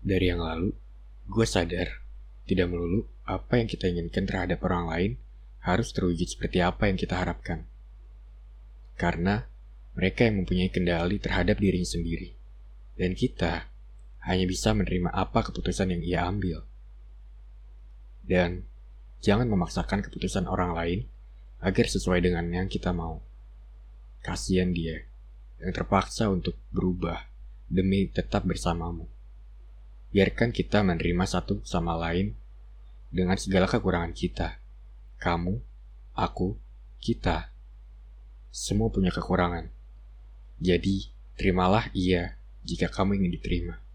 Dari yang lalu, gue sadar tidak melulu apa yang kita inginkan terhadap orang lain harus terwujud seperti apa yang kita harapkan. Karena mereka yang mempunyai kendali terhadap dirinya sendiri. Dan kita hanya bisa menerima apa keputusan yang ia ambil. Dan jangan memaksakan keputusan orang lain agar sesuai dengan yang kita mau. Kasihan dia yang terpaksa untuk berubah demi tetap bersamamu. Biarkan kita menerima satu sama lain dengan segala kekurangan kita. Kamu, aku, kita. Semua punya kekurangan. Jadi, terimalah ia jika kamu ingin diterima.